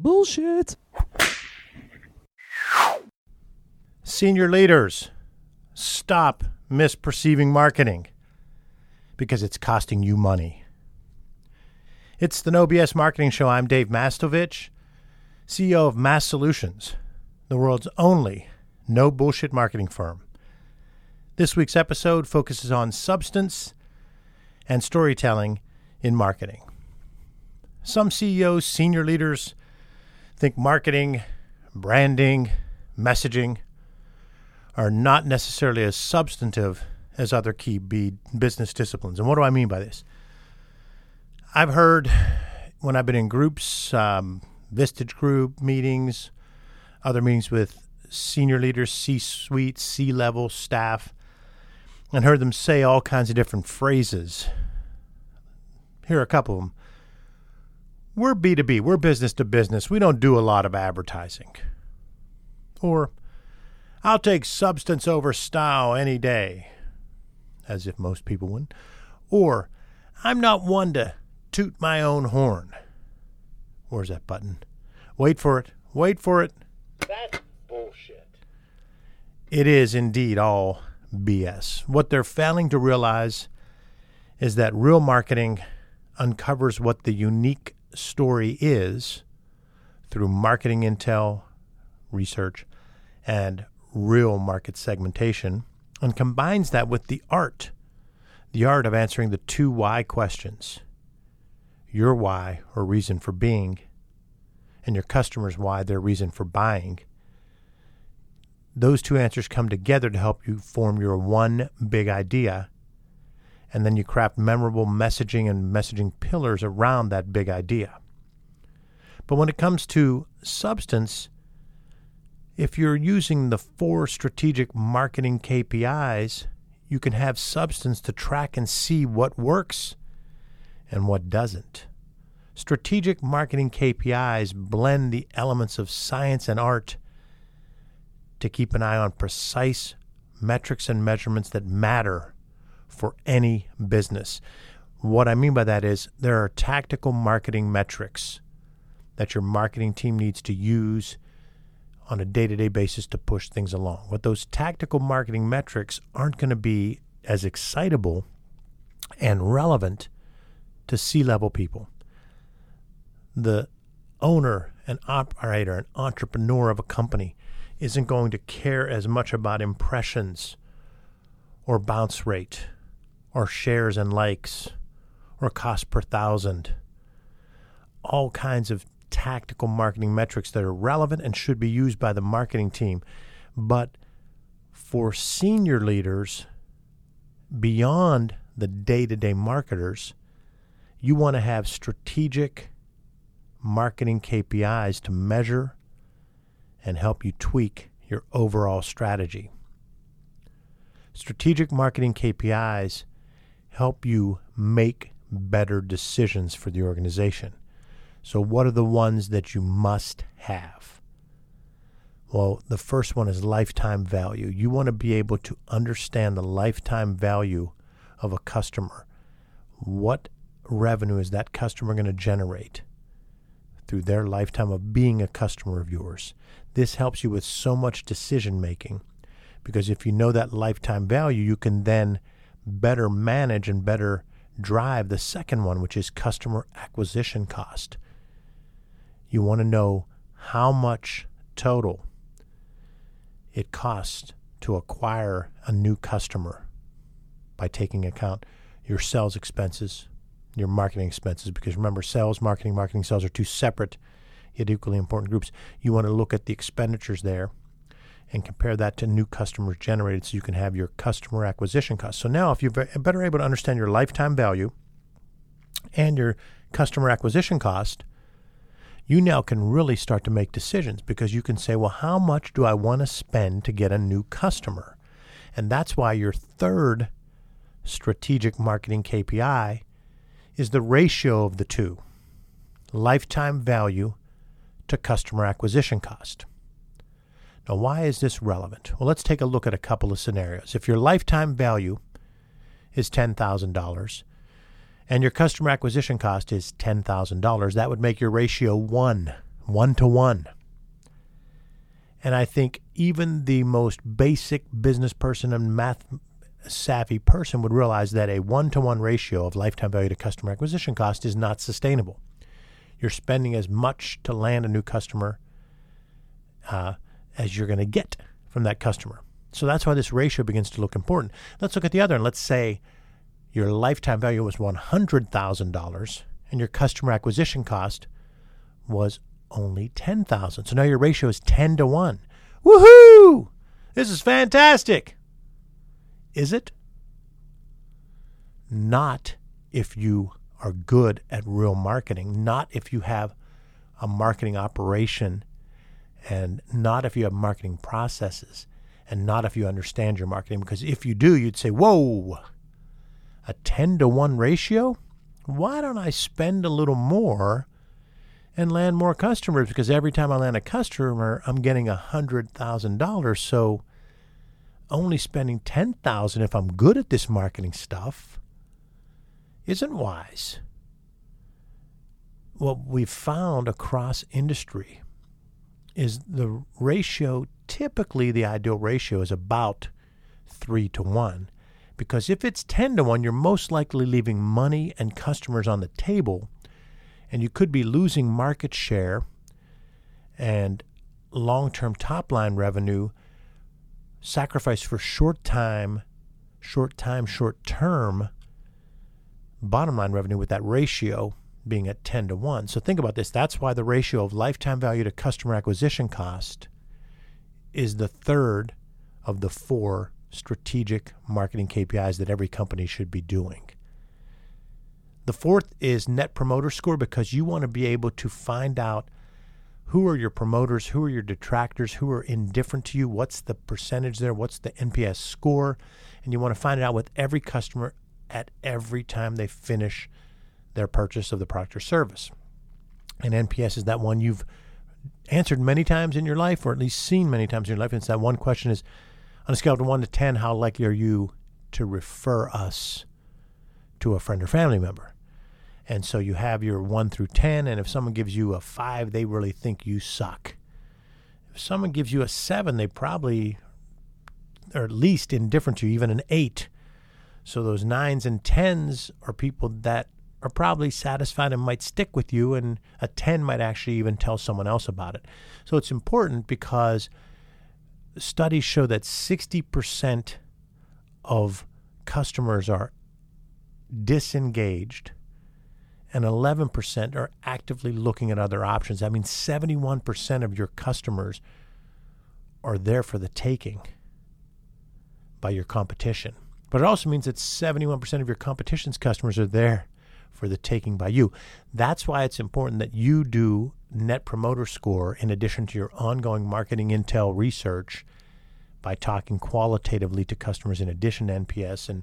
Bullshit. Senior leaders, stop misperceiving marketing because it's costing you money. It's the No BS Marketing Show. I'm Dave Mastovich, CEO of Mass Solutions, the world's only no bullshit marketing firm. This week's episode focuses on substance and storytelling in marketing. Some CEOs, senior leaders, think marketing, branding, messaging are not necessarily as substantive as other key B business disciplines. And what do I mean by this? I've heard when I've been in groups, um, Vistage group meetings, other meetings with senior leaders, C suite, C level staff, and heard them say all kinds of different phrases. Here are a couple of them. We're B2B, we're business to business. We don't do a lot of advertising. Or, I'll take substance over style any day, as if most people wouldn't. Or, I'm not one to toot my own horn. Where's that button? Wait for it. Wait for it. That's bullshit. It is indeed all BS. What they're failing to realize is that real marketing uncovers what the unique story is through marketing intel, research, and real market segmentation, and combines that with the art, the art of answering the two why questions your why or reason for being, and your customer's why, their reason for buying. Those two answers come together to help you form your one big idea, and then you craft memorable messaging and messaging pillars around that big idea. But when it comes to substance, if you're using the four strategic marketing KPIs, you can have substance to track and see what works and what doesn't. Strategic marketing KPIs blend the elements of science and art to keep an eye on precise metrics and measurements that matter for any business. What I mean by that is there are tactical marketing metrics that your marketing team needs to use on a day to day basis to push things along. But those tactical marketing metrics aren't going to be as excitable and relevant to C level people. The owner and operator and entrepreneur of a company isn't going to care as much about impressions or bounce rate or shares and likes or cost per thousand. All kinds of tactical marketing metrics that are relevant and should be used by the marketing team. But for senior leaders, beyond the day to day marketers, you want to have strategic marketing KPIs to measure and help you tweak your overall strategy. Strategic marketing KPIs help you make better decisions for the organization. So, what are the ones that you must have? Well, the first one is lifetime value. You want to be able to understand the lifetime value of a customer. What revenue is that customer going to generate through their lifetime of being a customer of yours? This helps you with so much decision making because if you know that lifetime value, you can then better manage and better drive the second one, which is customer acquisition cost. You want to know how much total it costs to acquire a new customer by taking account your sales expenses, your marketing expenses, because remember, sales, marketing, marketing, sales are two separate yet equally important groups. You want to look at the expenditures there and compare that to new customers generated so you can have your customer acquisition cost. So now, if you're better able to understand your lifetime value and your customer acquisition cost, you now can really start to make decisions because you can say, well, how much do I want to spend to get a new customer? And that's why your third strategic marketing KPI is the ratio of the two lifetime value to customer acquisition cost. Now, why is this relevant? Well, let's take a look at a couple of scenarios. If your lifetime value is $10,000 and your customer acquisition cost is $10,000, that would make your ratio 1, one to one. And I think even the most basic business person and math savvy person would realize that a one to one ratio of lifetime value to customer acquisition cost is not sustainable. You're spending as much to land a new customer uh, as you're going to get from that customer. So that's why this ratio begins to look important. Let's look at the other and let's say your lifetime value was $100,000 and your customer acquisition cost was only 10,000. So now your ratio is 10 to 1. Woohoo! This is fantastic. Is it? Not if you are good at real marketing, not if you have a marketing operation, and not if you have marketing processes, and not if you understand your marketing. Because if you do, you'd say, Whoa, a 10 to 1 ratio? Why don't I spend a little more and land more customers? Because every time I land a customer, I'm getting a $100,000. So only spending 10000 if I'm good at this marketing stuff isn't wise. What we've found across industry is the ratio, typically the ideal ratio is about 3 to 1. Because if it's 10 to 1, you're most likely leaving money and customers on the table, and you could be losing market share and long term top line revenue sacrifice for short time, short time, short term bottom line revenue with that ratio being at 10 to 1. So think about this. That's why the ratio of lifetime value to customer acquisition cost is the third of the four strategic marketing KPIs that every company should be doing. The fourth is net promoter score because you want to be able to find out who are your promoters, who are your detractors, who are indifferent to you, what's the percentage there, what's the NPS score, and you want to find it out with every customer at every time they finish their purchase of the product or service. And NPS is that one you've answered many times in your life, or at least seen many times in your life. And it's that one question is on a scale of 1 to 10, how likely are you to refer us to a friend or family member? And so you have your 1 through 10, and if someone gives you a 5, they really think you suck. If someone gives you a 7, they probably are at least indifferent to you, even an 8. So those 9s and 10s are people that are probably satisfied and might stick with you, and a 10 might actually even tell someone else about it. So it's important because studies show that 60% of customers are disengaged and 11% are actively looking at other options. I mean, 71% of your customers are there for the taking by your competition. But it also means that 71% of your competition's customers are there for the taking by you. That's why it's important that you do net promoter score in addition to your ongoing marketing intel research by talking qualitatively to customers in addition to NPS and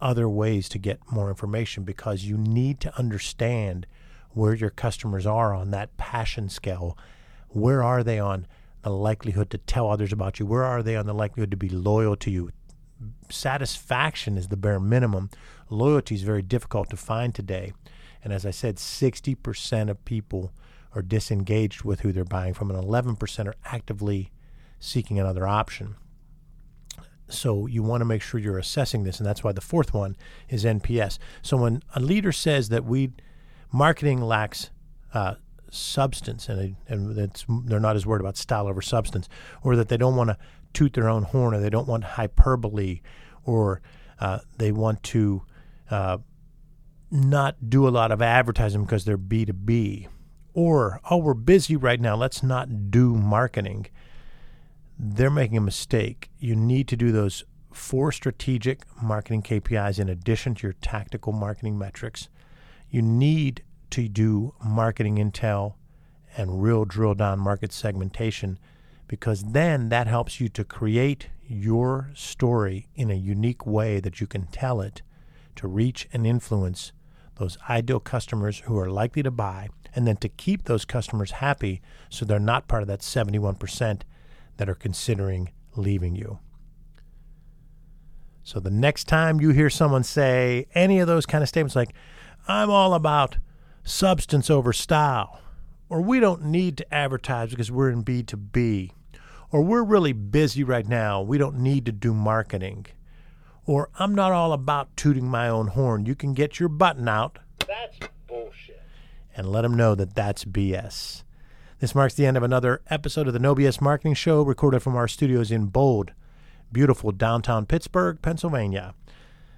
other ways to get more information because you need to understand where your customers are on that passion scale. Where are they on the likelihood to tell others about you? Where are they on the likelihood to be loyal to you? Satisfaction is the bare minimum. Loyalty is very difficult to find today. And as I said, 60% of people are disengaged with who they're buying from, and 11% are actively seeking another option. So you want to make sure you're assessing this, and that's why the fourth one is NPS. So when a leader says that we marketing lacks uh, substance, and, and they're not as worried about style over substance, or that they don't want to toot their own horn, or they don't want hyperbole, or uh, they want to uh, not do a lot of advertising because they're B2B, or oh, we're busy right now, let's not do marketing they're making a mistake. You need to do those four strategic marketing KPIs in addition to your tactical marketing metrics. You need to do marketing intel and real drill down market segmentation because then that helps you to create your story in a unique way that you can tell it to reach and influence those ideal customers who are likely to buy and then to keep those customers happy so they're not part of that 71% that are considering leaving you. So the next time you hear someone say any of those kind of statements like, I'm all about substance over style, or we don't need to advertise because we're in B2B, or we're really busy right now, we don't need to do marketing, or I'm not all about tooting my own horn. You can get your button out That's bullshit. and let them know that that's BS. This marks the end of another episode of the No BS Marketing Show, recorded from our studios in bold, beautiful downtown Pittsburgh, Pennsylvania.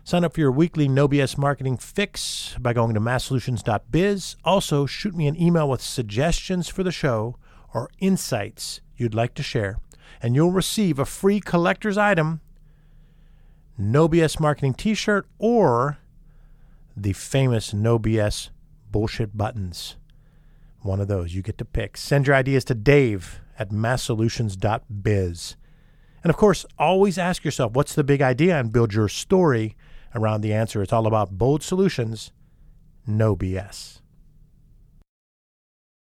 Sign up for your weekly No BS marketing fix by going to massolutions.biz. Also, shoot me an email with suggestions for the show or insights you'd like to share, and you'll receive a free collector's item No BS marketing t shirt or the famous No BS bullshit buttons. One of those you get to pick. Send your ideas to Dave at massolutions.biz. And of course, always ask yourself what's the big idea and build your story around the answer. It's all about bold solutions, no BS.